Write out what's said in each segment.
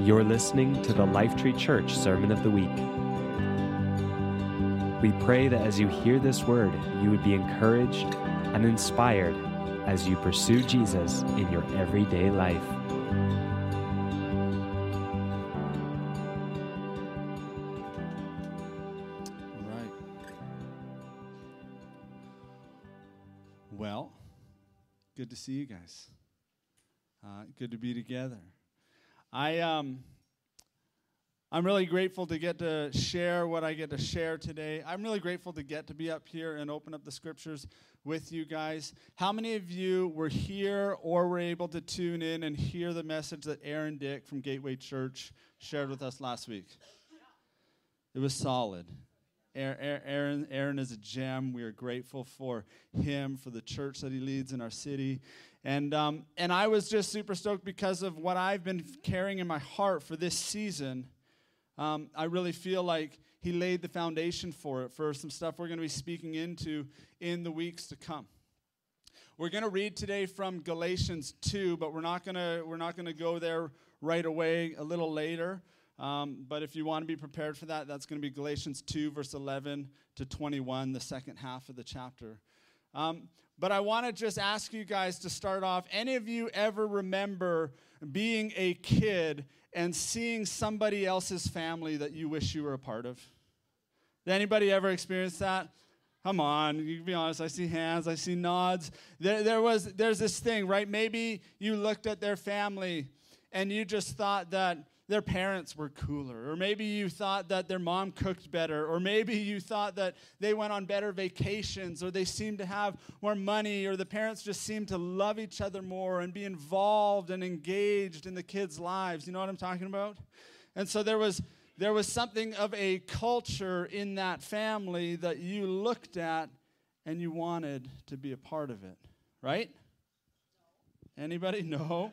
You're listening to the Lifetree Church Sermon of the Week. We pray that as you hear this word, you would be encouraged and inspired as you pursue Jesus in your everyday life. I'm really grateful to get to share what I get to share today. I'm really grateful to get to be up here and open up the scriptures with you guys. How many of you were here or were able to tune in and hear the message that Aaron Dick from Gateway Church shared with us last week? It was solid. Aaron, Aaron is a gem. We are grateful for him, for the church that he leads in our city. And, um, and I was just super stoked because of what I've been carrying in my heart for this season. Um, I really feel like he laid the foundation for it, for some stuff we're going to be speaking into in the weeks to come. We're going to read today from Galatians 2, but we're not going to, we're not going to go there right away, a little later. Um, but if you want to be prepared for that, that's going to be Galatians 2, verse 11 to 21, the second half of the chapter. Um, but I want to just ask you guys to start off. Any of you ever remember being a kid and seeing somebody else's family that you wish you were a part of? Did anybody ever experience that? Come on, you can be honest. I see hands, I see nods. There, there was, there's this thing, right? Maybe you looked at their family and you just thought that their parents were cooler, or maybe you thought that their mom cooked better, or maybe you thought that they went on better vacations, or they seemed to have more money, or the parents just seemed to love each other more and be involved and engaged in the kids' lives. You know what I'm talking about? And so there was there was something of a culture in that family that you looked at and you wanted to be a part of it, right? Anybody? No.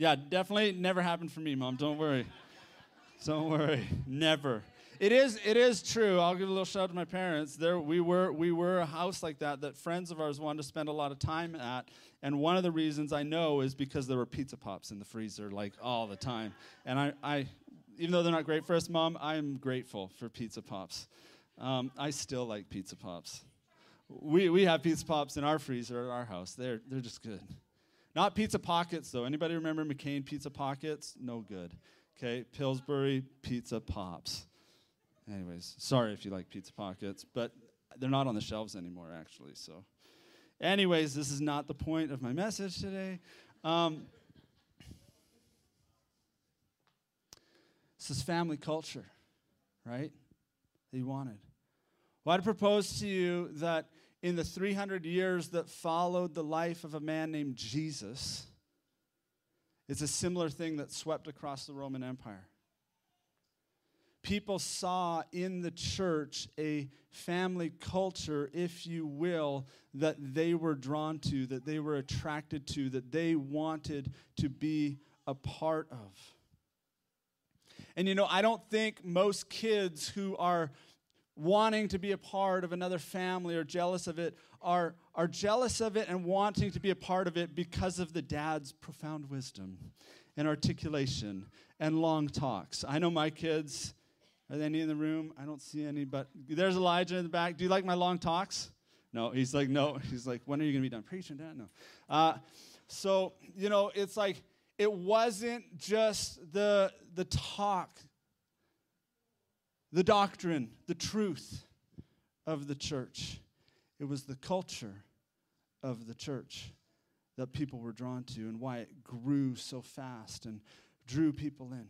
Yeah, definitely never happened for me, mom. Don't worry. Don't worry. Never. It is it is true. I'll give a little shout out to my parents. There we were we were a house like that that friends of ours wanted to spend a lot of time at. And one of the reasons I know is because there were pizza pops in the freezer like all the time. And I, I even though they're not great for us, mom, I am grateful for pizza pops. Um, I still like pizza pops. We, we have pizza pops in our freezer at our house. They're, they're just good. Not pizza pockets, though. Anybody remember McCain pizza pockets? No good. Okay, Pillsbury pizza pops. Anyways, sorry if you like pizza pockets, but they're not on the shelves anymore, actually. So, anyways, this is not the point of my message today. Um, this is family culture, right? That you wanted. Well, I'd propose to you that in the 300 years that followed the life of a man named Jesus, it's a similar thing that swept across the Roman Empire. People saw in the church a family culture, if you will, that they were drawn to, that they were attracted to, that they wanted to be a part of. And you know, I don't think most kids who are wanting to be a part of another family or jealous of it are, are jealous of it and wanting to be a part of it because of the dad's profound wisdom and articulation and long talks. I know my kids. Are there any in the room? I don't see any, but there's Elijah in the back. Do you like my long talks? No, he's like, no. He's like, when are you going to be done preaching, Dad? No. Uh, so, you know, it's like, it wasn't just the, the talk the doctrine, the truth of the church. It was the culture of the church that people were drawn to and why it grew so fast and drew people in.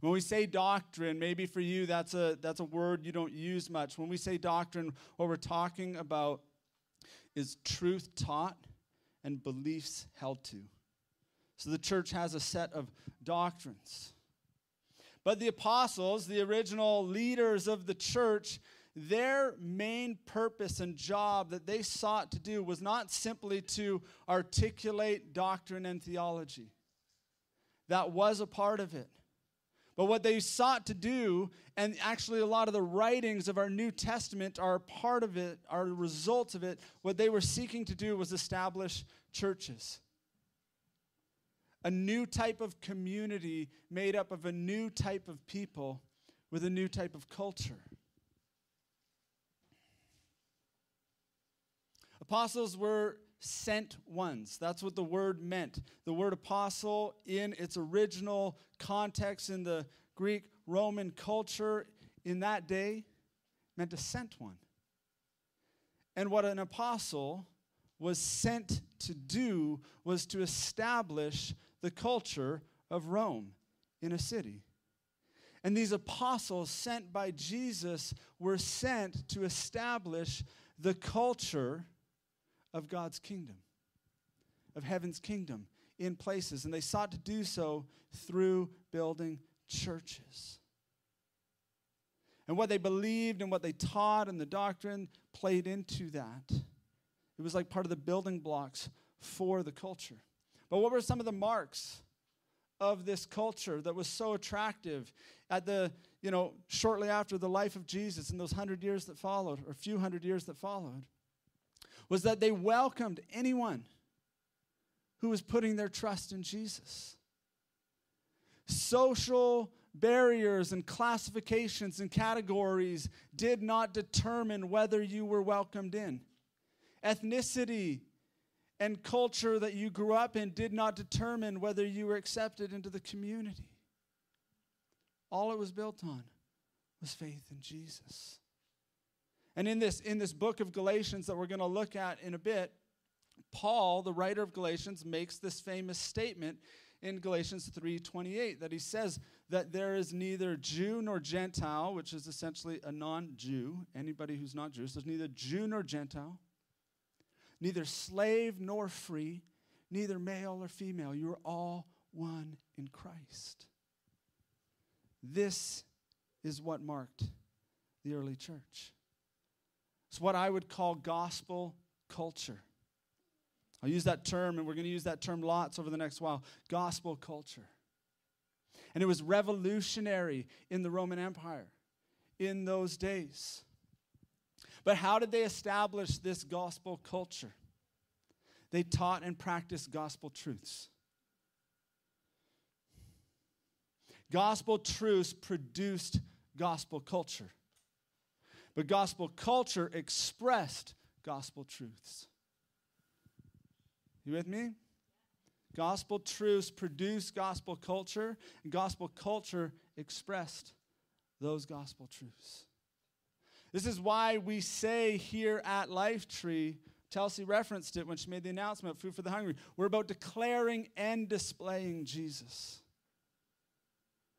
When we say doctrine, maybe for you that's a, that's a word you don't use much. When we say doctrine, what we're talking about is truth taught and beliefs held to. So the church has a set of doctrines. But the apostles, the original leaders of the church, their main purpose and job that they sought to do was not simply to articulate doctrine and theology. That was a part of it. But what they sought to do, and actually a lot of the writings of our New Testament are part of it, are results of it, what they were seeking to do was establish churches. A new type of community made up of a new type of people with a new type of culture. Apostles were sent ones. That's what the word meant. The word apostle, in its original context in the Greek Roman culture in that day, meant a sent one. And what an apostle was sent to do was to establish the culture of Rome in a city. And these apostles sent by Jesus were sent to establish the culture of God's kingdom, of heaven's kingdom in places. And they sought to do so through building churches. And what they believed and what they taught and the doctrine played into that. It was like part of the building blocks for the culture. But what were some of the marks of this culture that was so attractive at the, you know, shortly after the life of Jesus in those hundred years that followed, or a few hundred years that followed? was that they welcomed anyone who was putting their trust in Jesus. Social barriers and classifications and categories did not determine whether you were welcomed in. Ethnicity and culture that you grew up in did not determine whether you were accepted into the community. All it was built on was faith in Jesus. And in this, in this book of Galatians that we're going to look at in a bit, Paul, the writer of Galatians, makes this famous statement in Galatians 3:28 that he says that there is neither Jew nor Gentile, which is essentially a non-Jew, anybody who's not Jewish, there's neither Jew nor Gentile, neither slave nor free, neither male or female. You are all one in Christ. This is what marked the early church. It's what I would call gospel culture. I'll use that term, and we're going to use that term lots over the next while gospel culture. And it was revolutionary in the Roman Empire in those days. But how did they establish this gospel culture? They taught and practiced gospel truths. Gospel truths produced gospel culture. But gospel culture expressed gospel truths. You with me? Gospel truths produced gospel culture, and gospel culture expressed those gospel truths. This is why we say here at Lifetree, Chelsea referenced it when she made the announcement Food for the Hungry. We're about declaring and displaying Jesus.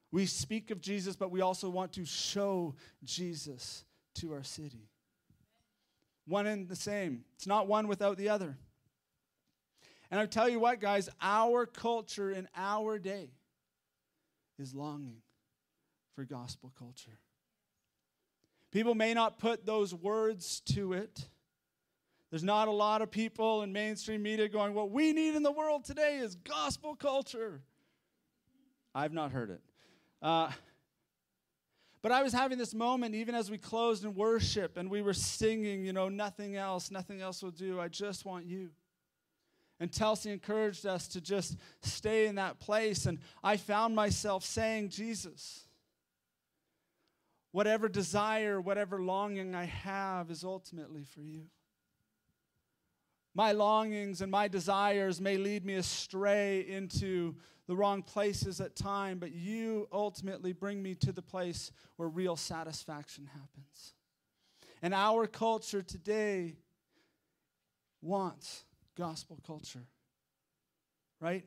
We speak of Jesus, but we also want to show Jesus to our city. One and the same. It's not one without the other. And I tell you what, guys, our culture in our day is longing for gospel culture. People may not put those words to it. There's not a lot of people in mainstream media going, What we need in the world today is gospel culture. I've not heard it. Uh, but I was having this moment, even as we closed in worship and we were singing, you know, nothing else, nothing else will do. I just want you. And Telsey encouraged us to just stay in that place. And I found myself saying, Jesus, whatever desire, whatever longing I have is ultimately for you. My longings and my desires may lead me astray into the wrong places at time, but you ultimately bring me to the place where real satisfaction happens. And our culture today wants gospel culture, right?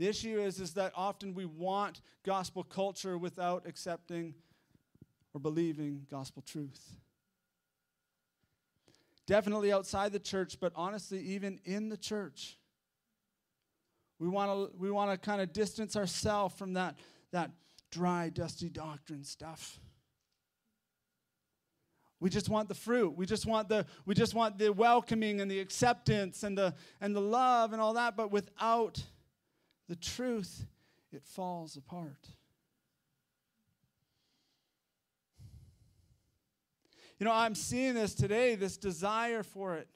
The issue is, is that often we want gospel culture without accepting or believing gospel truth. Definitely outside the church, but honestly, even in the church. We want to we want to kind of distance ourselves from that, that dry, dusty doctrine stuff. We just want the fruit. We just want the we just want the welcoming and the acceptance and the and the love and all that, but without the truth, it falls apart. You know, I'm seeing this today, this desire for it.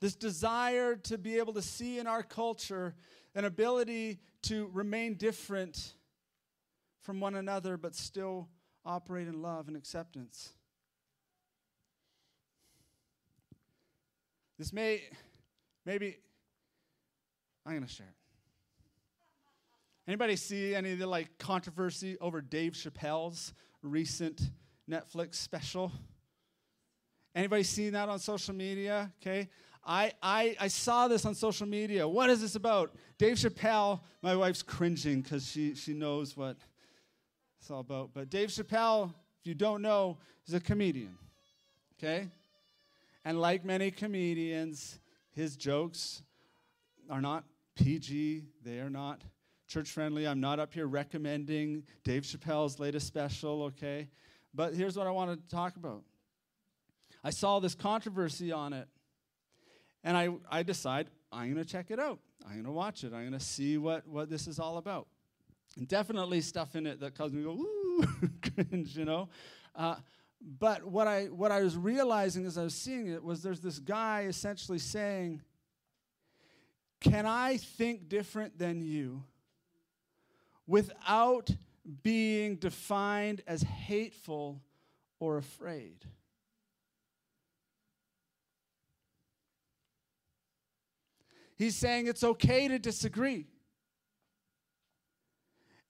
This desire to be able to see in our culture an ability to remain different from one another, but still operate in love and acceptance. This may, maybe, I'm going to share it. Anybody see any of the like controversy over Dave Chappelle's recent Netflix special? Anybody seen that on social media? Okay. I, I, I saw this on social media. What is this about? Dave Chappelle, my wife's cringing because she, she knows what it's all about. But Dave Chappelle, if you don't know, is a comedian. Okay? And like many comedians, his jokes are not PG, they are not church friendly. I'm not up here recommending Dave Chappelle's latest special, okay? But here's what I want to talk about. I saw this controversy on it, and I, I decide I'm going to check it out. I'm going to watch it. I'm going to see what, what this is all about. And definitely stuff in it that caused me to go, ooh, cringe, you know? Uh, but what I, what I was realizing as I was seeing it was there's this guy essentially saying, Can I think different than you? without being defined as hateful or afraid. He's saying it's okay to disagree.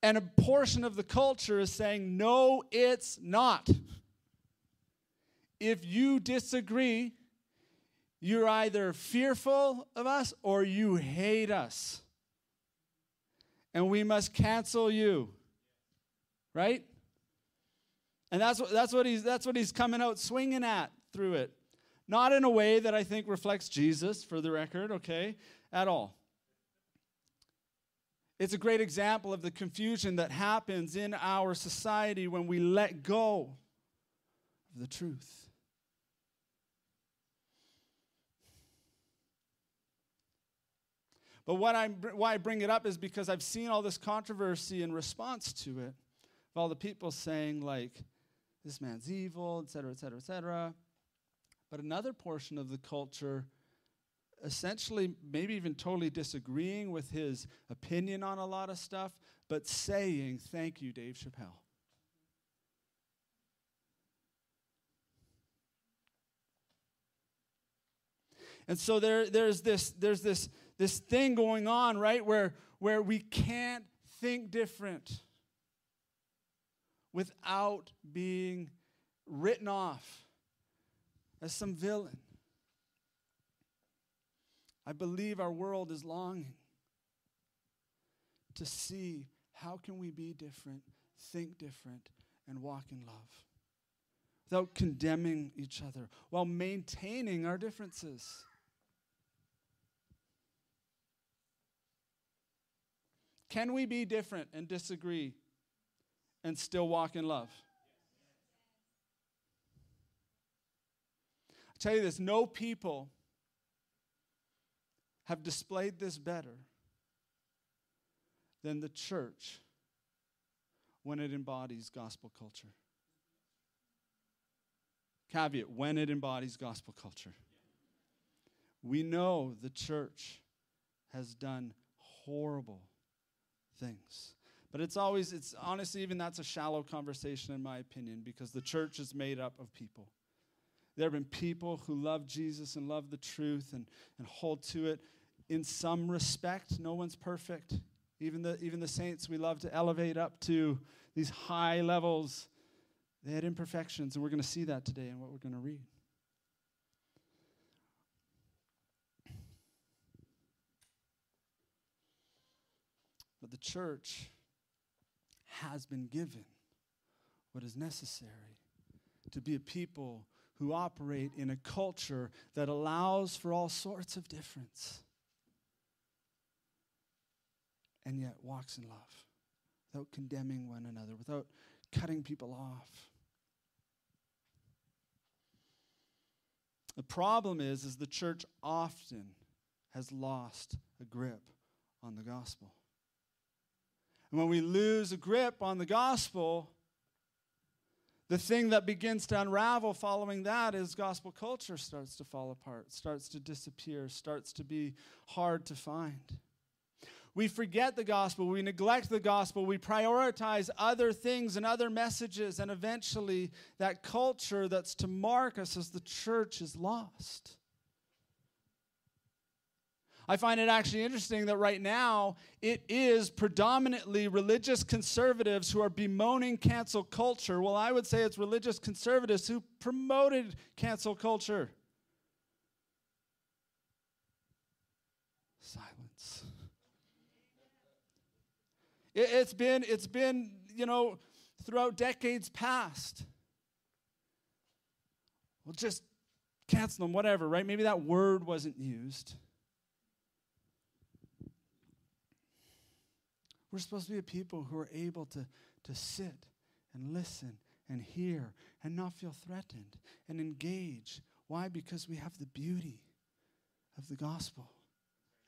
And a portion of the culture is saying, no, it's not. If you disagree, you're either fearful of us or you hate us and we must cancel you. Right? And that's what, that's what he's that's what he's coming out swinging at through it. Not in a way that I think reflects Jesus for the record, okay? At all. It's a great example of the confusion that happens in our society when we let go of the truth. But what I, why I bring it up is because I've seen all this controversy in response to it, of all the people saying, like, this man's evil, et cetera, et cetera, et cetera. But another portion of the culture essentially maybe even totally disagreeing with his opinion on a lot of stuff, but saying, Thank you, Dave Chappelle. And so there, there's this, there's this this thing going on, right? Where, where we can't think different without being written off as some villain. I believe our world is longing to see how can we be different, think different, and walk in love without condemning each other while maintaining our differences. Can we be different and disagree and still walk in love? I tell you this no people have displayed this better than the church when it embodies gospel culture. Caveat when it embodies gospel culture. We know the church has done horrible things. But it's always, it's honestly, even that's a shallow conversation in my opinion because the church is made up of people. There have been people who love Jesus and love the truth and, and hold to it in some respect. No one's perfect. Even the, even the saints we love to elevate up to these high levels, they had imperfections, and we're going to see that today in what we're going to read. The church has been given what is necessary to be a people who operate in a culture that allows for all sorts of difference and yet walks in love without condemning one another, without cutting people off. The problem is is the church often has lost a grip on the gospel. And when we lose a grip on the gospel, the thing that begins to unravel following that is gospel culture starts to fall apart, starts to disappear, starts to be hard to find. We forget the gospel, we neglect the gospel, we prioritize other things and other messages, and eventually that culture that's to mark us as the church is lost. I find it actually interesting that right now it is predominantly religious conservatives who are bemoaning cancel culture. Well, I would say it's religious conservatives who promoted cancel culture. Silence. It, has been, it's been, you know, throughout decades past. Well, just cancel them, whatever, right? Maybe that word wasn't used. We're supposed to be a people who are able to, to sit and listen and hear and not feel threatened and engage. Why? Because we have the beauty of the gospel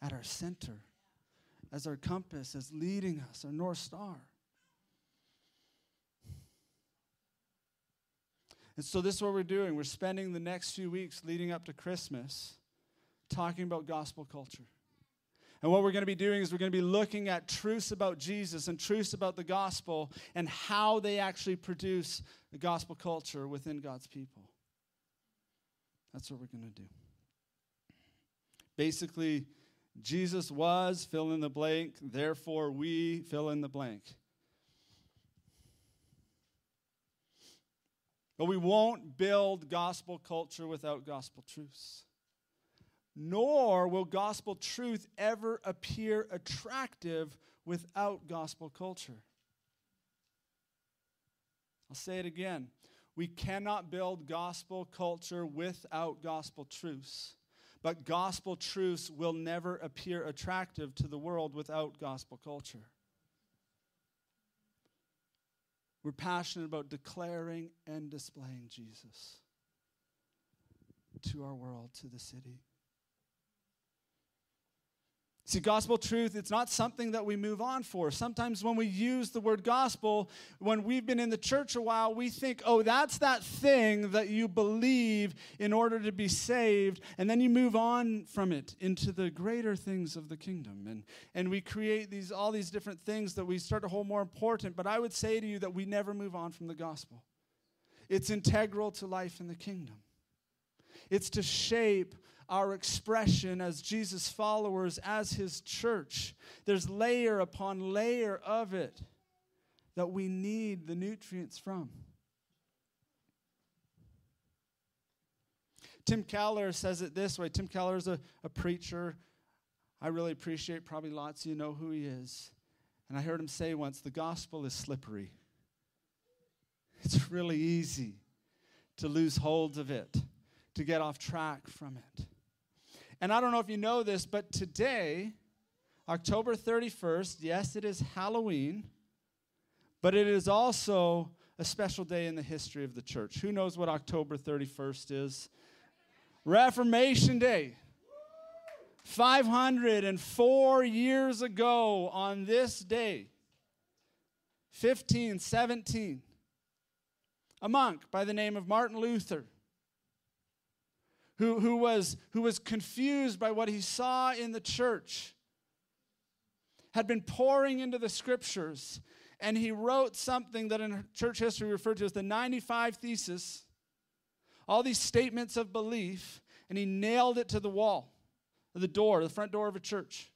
at our center, as our compass, as leading us, our North Star. And so, this is what we're doing. We're spending the next few weeks leading up to Christmas talking about gospel culture. And what we're going to be doing is we're going to be looking at truths about Jesus and truths about the gospel and how they actually produce the gospel culture within God's people. That's what we're going to do. Basically, Jesus was, fill in the blank, therefore we fill in the blank. But we won't build gospel culture without gospel truths nor will gospel truth ever appear attractive without gospel culture. I'll say it again. We cannot build gospel culture without gospel truths. But gospel truths will never appear attractive to the world without gospel culture. We're passionate about declaring and displaying Jesus to our world, to the city. See, gospel truth, it's not something that we move on for. Sometimes when we use the word gospel, when we've been in the church a while, we think, oh, that's that thing that you believe in order to be saved. And then you move on from it into the greater things of the kingdom. And, and we create these, all these different things that we start to hold more important. But I would say to you that we never move on from the gospel, it's integral to life in the kingdom. It's to shape our expression as Jesus' followers, as his church. There's layer upon layer of it that we need the nutrients from. Tim Keller says it this way Tim Keller is a, a preacher. I really appreciate, probably lots of you know who he is. And I heard him say once the gospel is slippery. It's really easy to lose hold of it, to get off track from it. And I don't know if you know this, but today, October 31st, yes, it is Halloween, but it is also a special day in the history of the church. Who knows what October 31st is? Reformation Day. 504 years ago on this day, 1517, a monk by the name of Martin Luther who, who, was, who was confused by what he saw in the church, had been pouring into the scriptures, and he wrote something that in church history referred to as the 95 Thesis, all these statements of belief, and he nailed it to the wall, the door, the front door of a church.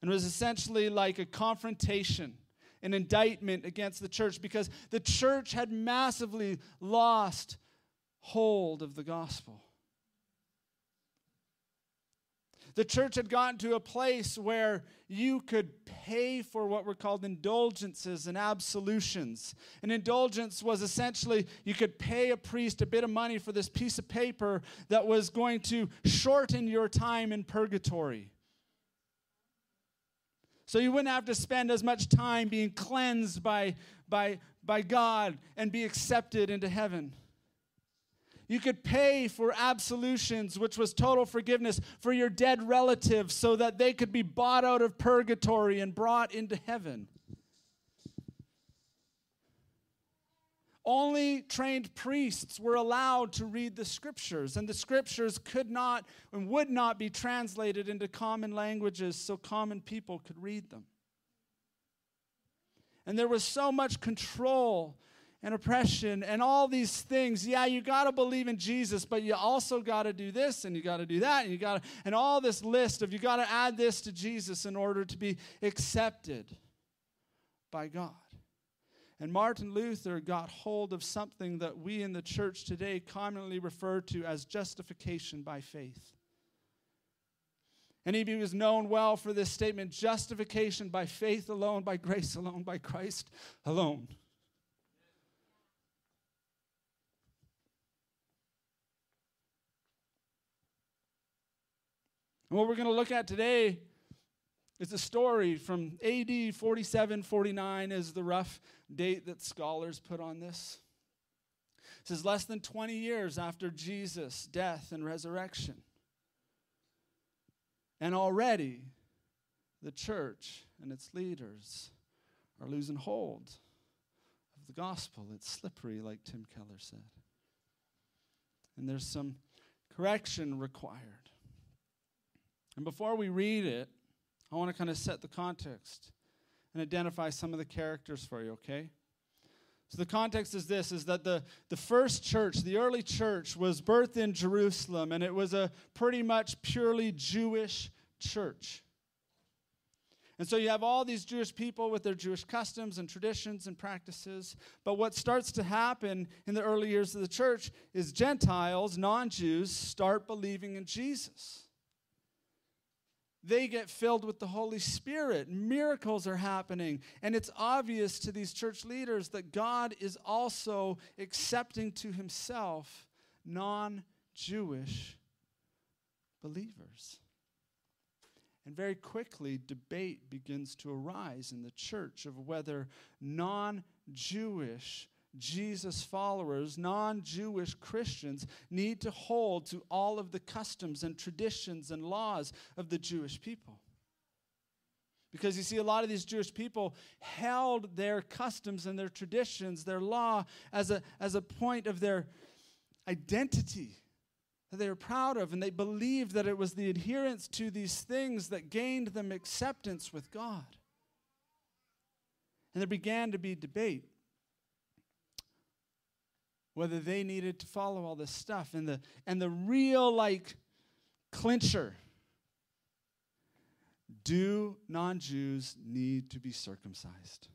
And it was essentially like a confrontation an indictment against the church because the church had massively lost hold of the gospel. The church had gotten to a place where you could pay for what were called indulgences and absolutions. An indulgence was essentially you could pay a priest a bit of money for this piece of paper that was going to shorten your time in purgatory. So you wouldn't have to spend as much time being cleansed by, by, by God and be accepted into heaven. You could pay for absolutions, which was total forgiveness for your dead relatives so that they could be bought out of purgatory and brought into heaven. Only trained priests were allowed to read the scriptures, and the scriptures could not and would not be translated into common languages so common people could read them. And there was so much control and oppression and all these things. Yeah, you got to believe in Jesus, but you also got to do this and you got to do that and you got to and all this list of you got to add this to Jesus in order to be accepted by God. And Martin Luther got hold of something that we in the church today commonly refer to as justification by faith. And he was known well for this statement justification by faith alone, by grace alone, by Christ alone. And what we're going to look at today is a story from AD 47 49 is the rough date that scholars put on this. It says less than 20 years after Jesus' death and resurrection. And already the church and its leaders are losing hold of the gospel. It's slippery, like Tim Keller said. And there's some correction required. And before we read it, I want to kind of set the context and identify some of the characters for you, okay? So the context is this is that the, the first church, the early church, was birthed in Jerusalem, and it was a pretty much purely Jewish church. And so you have all these Jewish people with their Jewish customs and traditions and practices. But what starts to happen in the early years of the church is Gentiles, non Jews, start believing in Jesus they get filled with the Holy Spirit. Miracles are happening. And it's obvious to these church leaders that God is also accepting to himself non Jewish believers. And very quickly, debate begins to arise in the church of whether non Jewish Jesus followers, non Jewish Christians, need to hold to all of the customs and traditions and laws of the Jewish people. Because you see, a lot of these Jewish people held their customs and their traditions, their law, as a, as a point of their identity that they were proud of, and they believed that it was the adherence to these things that gained them acceptance with God. And there began to be debate whether they needed to follow all this stuff. And the, and the real, like, clincher do non Jews need to be circumcised?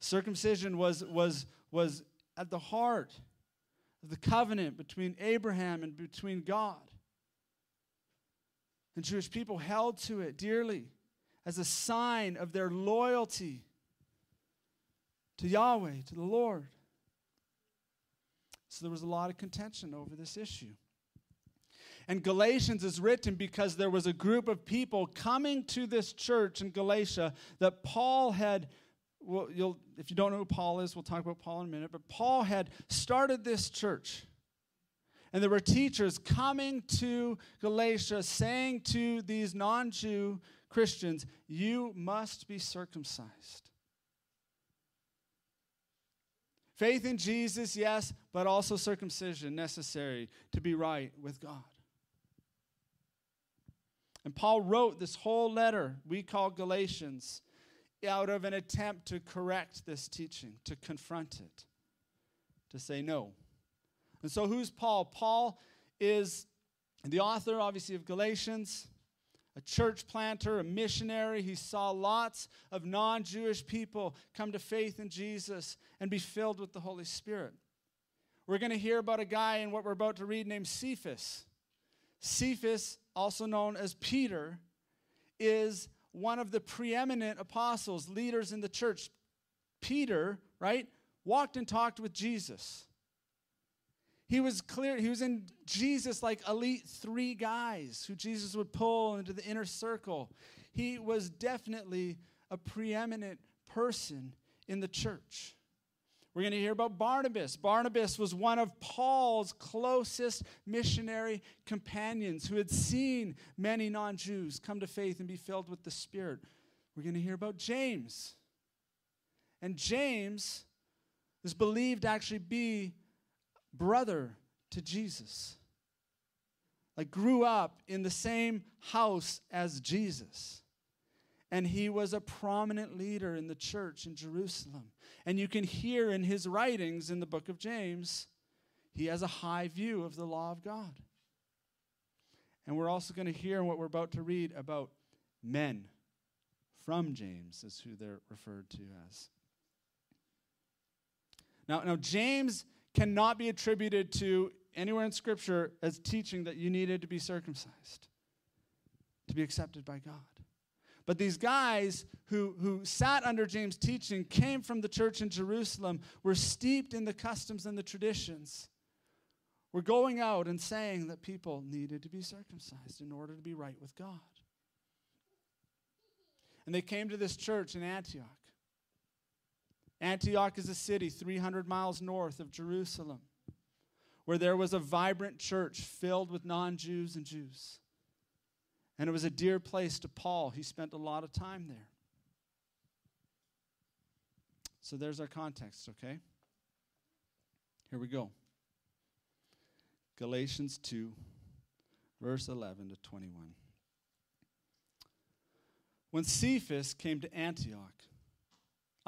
Circumcision was, was, was at the heart of the covenant between Abraham and between God. And Jewish people held to it dearly as a sign of their loyalty to Yahweh, to the Lord. So there was a lot of contention over this issue. And Galatians is written because there was a group of people coming to this church in Galatia that Paul had. Well, you'll, if you don't know who Paul is, we'll talk about Paul in a minute. But Paul had started this church. And there were teachers coming to Galatia saying to these non Jew Christians, You must be circumcised. Faith in Jesus, yes, but also circumcision necessary to be right with God. And Paul wrote this whole letter we call Galatians out of an attempt to correct this teaching, to confront it, to say no. And so, who's Paul? Paul is the author, obviously, of Galatians a church planter, a missionary. He saw lots of non Jewish people come to faith in Jesus and be filled with the Holy Spirit. We're going to hear about a guy in what we're about to read named Cephas. Cephas, also known as Peter, is one of the preeminent apostles, leaders in the church. Peter, right, walked and talked with Jesus. He was clear, he was in Jesus like elite three guys who Jesus would pull into the inner circle. He was definitely a preeminent person in the church. We're going to hear about Barnabas. Barnabas was one of Paul's closest missionary companions who had seen many non Jews come to faith and be filled with the Spirit. We're going to hear about James. And James is believed to actually be brother to Jesus. Like grew up in the same house as Jesus. And he was a prominent leader in the church in Jerusalem. And you can hear in his writings in the book of James, he has a high view of the law of God. And we're also going to hear what we're about to read about men from James, is who they're referred to as. Now, now James cannot be attributed to anywhere in Scripture as teaching that you needed to be circumcised to be accepted by God. But these guys who, who sat under James' teaching came from the church in Jerusalem, were steeped in the customs and the traditions, were going out and saying that people needed to be circumcised in order to be right with God. And they came to this church in Antioch. Antioch is a city 300 miles north of Jerusalem where there was a vibrant church filled with non Jews and Jews. And it was a dear place to Paul. He spent a lot of time there. So there's our context, okay? Here we go. Galatians 2, verse 11 to 21. When Cephas came to Antioch,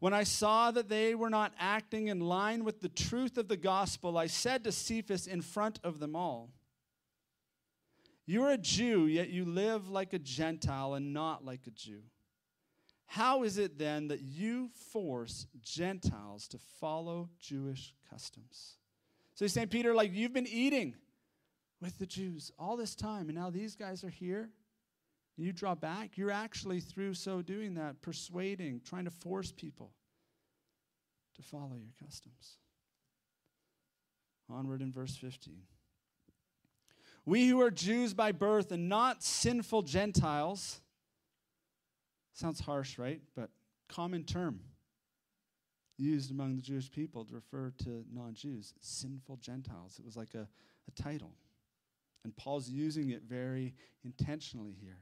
When I saw that they were not acting in line with the truth of the gospel, I said to Cephas in front of them all, You are a Jew, yet you live like a Gentile and not like a Jew. How is it then that you force Gentiles to follow Jewish customs? So he's saying, Peter, like you've been eating with the Jews all this time, and now these guys are here. You draw back. You're actually, through so doing that, persuading, trying to force people to follow your customs. Onward in verse 15. We who are Jews by birth and not sinful Gentiles, sounds harsh, right? But common term used among the Jewish people to refer to non Jews, sinful Gentiles. It was like a, a title. And Paul's using it very intentionally here.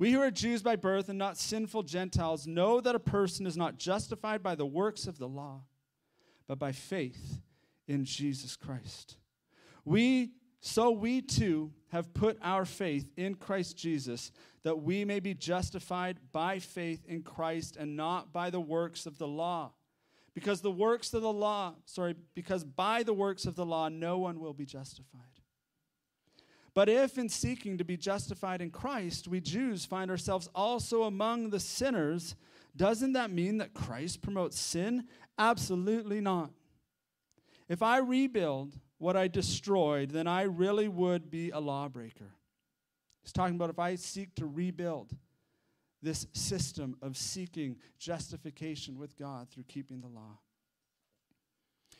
We who are Jews by birth and not sinful Gentiles know that a person is not justified by the works of the law, but by faith in Jesus Christ. We so we too have put our faith in Christ Jesus that we may be justified by faith in Christ and not by the works of the law. Because the works of the law, sorry, because by the works of the law no one will be justified. But if in seeking to be justified in Christ, we Jews find ourselves also among the sinners, doesn't that mean that Christ promotes sin? Absolutely not. If I rebuild what I destroyed, then I really would be a lawbreaker. He's talking about if I seek to rebuild this system of seeking justification with God through keeping the law.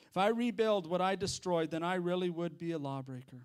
If I rebuild what I destroyed, then I really would be a lawbreaker.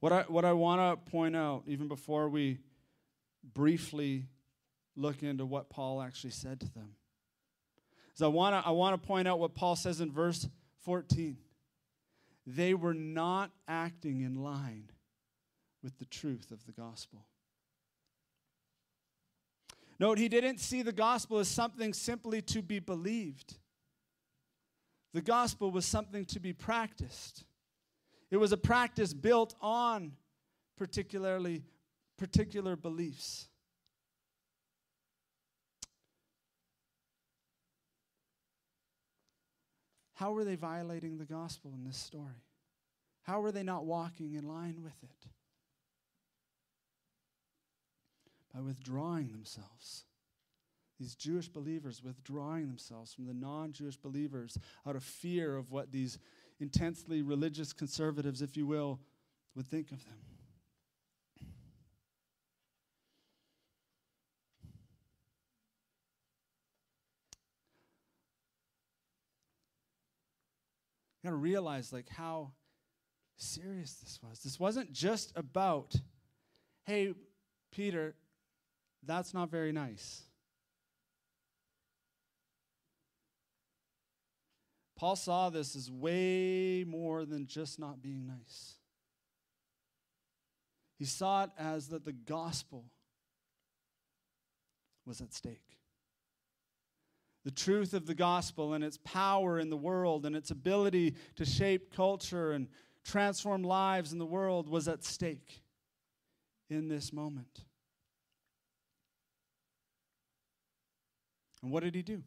What I, what I want to point out, even before we briefly look into what Paul actually said to them, is I want to I wanna point out what Paul says in verse 14. They were not acting in line with the truth of the gospel. Note, he didn't see the gospel as something simply to be believed. The gospel was something to be practiced. It was a practice built on particularly particular beliefs. How were they violating the gospel in this story? How were they not walking in line with it? By withdrawing themselves. These Jewish believers withdrawing themselves from the non Jewish believers out of fear of what these intensely religious conservatives, if you will, would think of them. You got to realize like how serious this was. This wasn't just about, hey, Peter, that's not very nice. Paul saw this as way more than just not being nice. He saw it as that the gospel was at stake. The truth of the gospel and its power in the world and its ability to shape culture and transform lives in the world was at stake in this moment. And what did he do?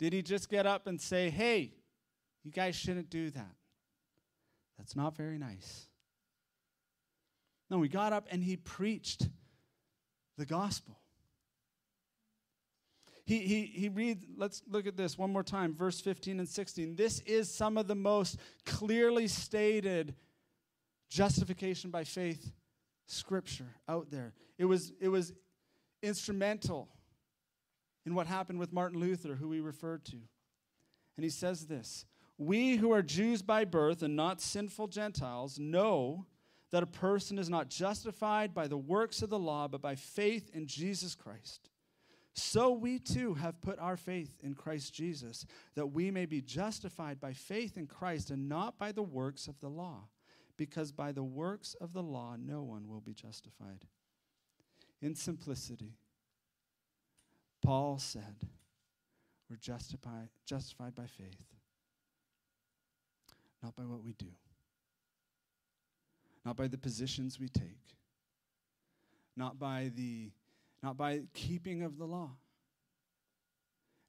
Did he just get up and say, hey, you guys shouldn't do that? That's not very nice. No, he got up and he preached the gospel. He, he, he reads, let's look at this one more time, verse 15 and 16. This is some of the most clearly stated justification by faith scripture out there. It was, it was instrumental in what happened with Martin Luther, who we referred to. And he says this We who are Jews by birth and not sinful Gentiles know that a person is not justified by the works of the law, but by faith in Jesus Christ. So we too have put our faith in Christ Jesus, that we may be justified by faith in Christ and not by the works of the law, because by the works of the law no one will be justified. In simplicity, Paul said, We're justified, justified by faith, not by what we do, not by the positions we take, not by the not by keeping of the law.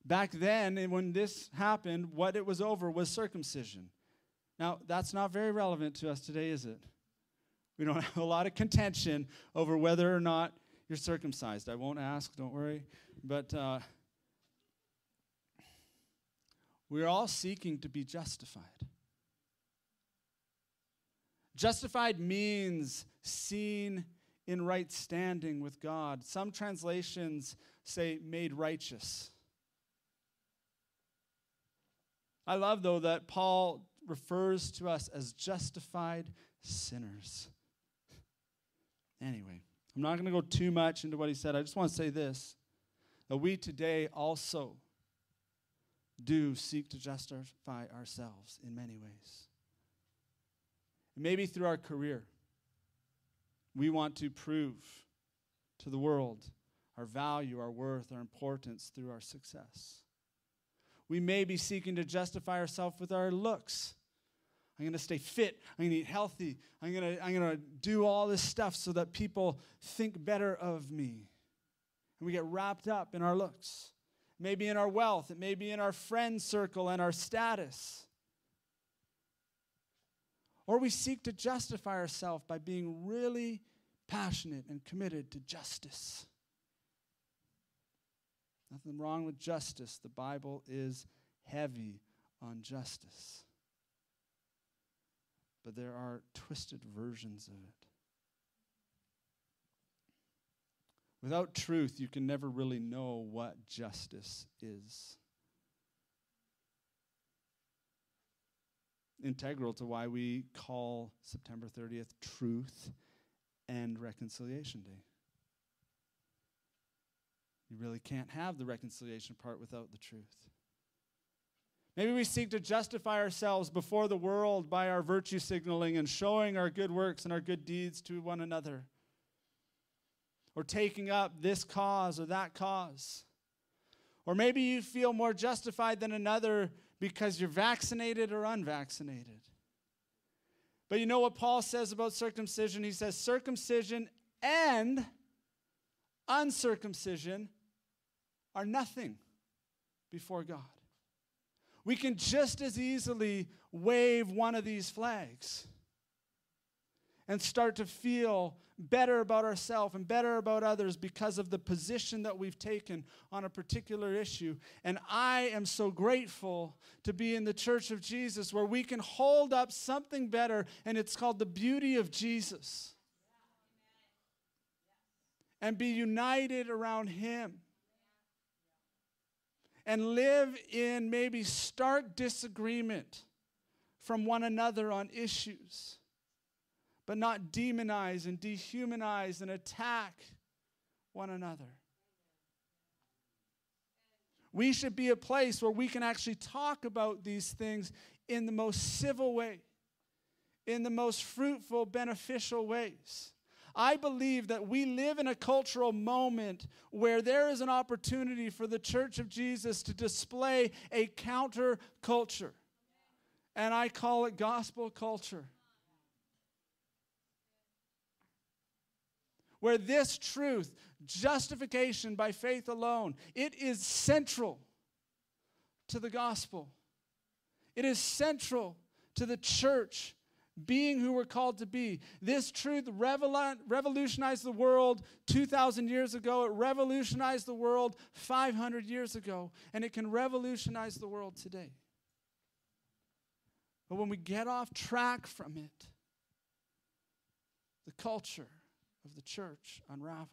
Back then, when this happened, what it was over was circumcision. Now, that's not very relevant to us today, is it? We don't have a lot of contention over whether or not you're circumcised. I won't ask, don't worry. But uh, we're all seeking to be justified. Justified means seen in right standing with God. Some translations say made righteous. I love, though, that Paul refers to us as justified sinners. Anyway, I'm not going to go too much into what he said. I just want to say this that we today also do seek to justify ourselves in many ways. Maybe through our career. We want to prove to the world our value, our worth, our importance through our success. We may be seeking to justify ourselves with our looks. I'm going to stay fit. I'm going to eat healthy. I'm going to, I'm going to do all this stuff so that people think better of me. And we get wrapped up in our looks. Maybe in our wealth, it may be in our friend circle and our status. Or we seek to justify ourselves by being really passionate and committed to justice. Nothing wrong with justice. The Bible is heavy on justice. But there are twisted versions of it. Without truth, you can never really know what justice is. Integral to why we call September 30th Truth and Reconciliation Day. You really can't have the reconciliation part without the truth. Maybe we seek to justify ourselves before the world by our virtue signaling and showing our good works and our good deeds to one another or taking up this cause or that cause. Or maybe you feel more justified than another because you're vaccinated or unvaccinated. But you know what Paul says about circumcision? He says circumcision and uncircumcision are nothing before God. We can just as easily wave one of these flags and start to feel better about ourselves and better about others because of the position that we've taken on a particular issue. And I am so grateful to be in the church of Jesus where we can hold up something better, and it's called the beauty of Jesus. And be united around Him. And live in maybe stark disagreement from one another on issues but not demonize and dehumanize and attack one another. We should be a place where we can actually talk about these things in the most civil way, in the most fruitful, beneficial ways. I believe that we live in a cultural moment where there is an opportunity for the church of Jesus to display a counter culture. And I call it gospel culture. where this truth, justification by faith alone, it is central to the gospel. It is central to the church being who we're called to be. This truth revolutionized the world 2,000 years ago. It revolutionized the world 500 years ago. And it can revolutionize the world today. But when we get off track from it, the culture, of the church unravels.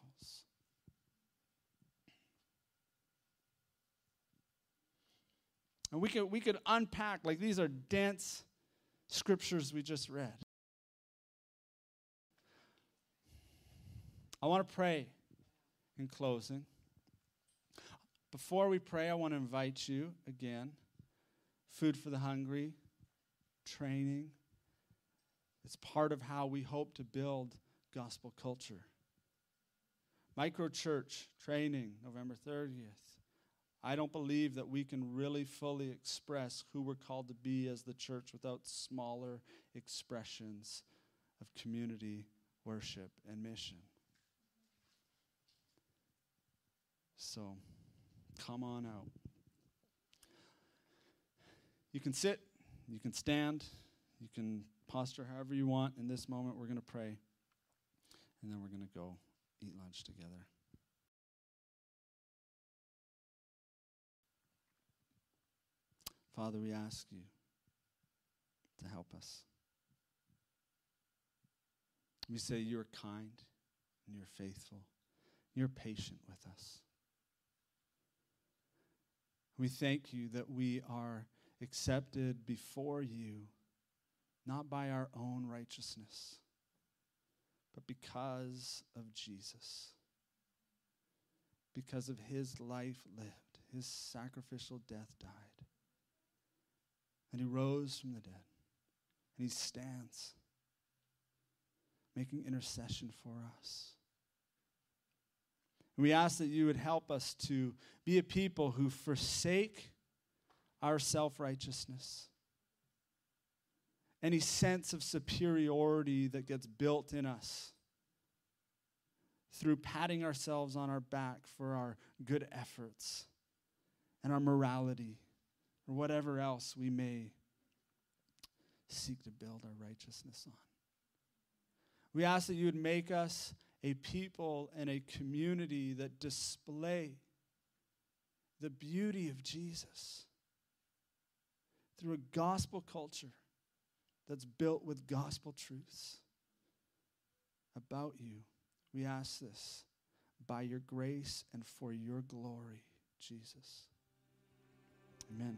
And we could, we could unpack, like these are dense scriptures we just read. I want to pray in closing. Before we pray, I want to invite you again food for the hungry, training. It's part of how we hope to build gospel culture. Micro church training, November 30th. I don't believe that we can really fully express who we're called to be as the church without smaller expressions of community, worship, and mission. So, come on out. You can sit, you can stand, you can posture however you want. In this moment, we're going to pray and then we're going to go eat lunch together. Father, we ask you to help us. We say you're kind and you're faithful. You're patient with us. We thank you that we are accepted before you, not by our own righteousness but because of Jesus. Because of his life lived, his sacrificial death died. And he rose from the dead. And he stands, making intercession for us. And we ask that you would help us to be a people who forsake our self righteousness any sense of superiority that gets built in us through patting ourselves on our back for our good efforts and our morality or whatever else we may seek to build our righteousness on. We ask that you would make us a people and a community that display the beauty of Jesus through a gospel culture that's built with gospel truths about you. We ask this by your grace and for your glory, Jesus. Amen.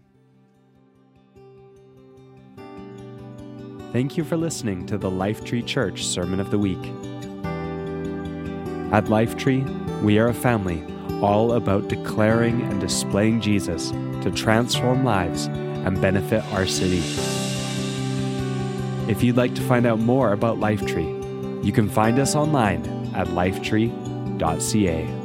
Thank you for listening to the Lifetree Church Sermon of the Week. At Lifetree, we are a family all about declaring and displaying Jesus to transform lives and benefit our city. If you'd like to find out more about Lifetree, you can find us online at lifetree.ca.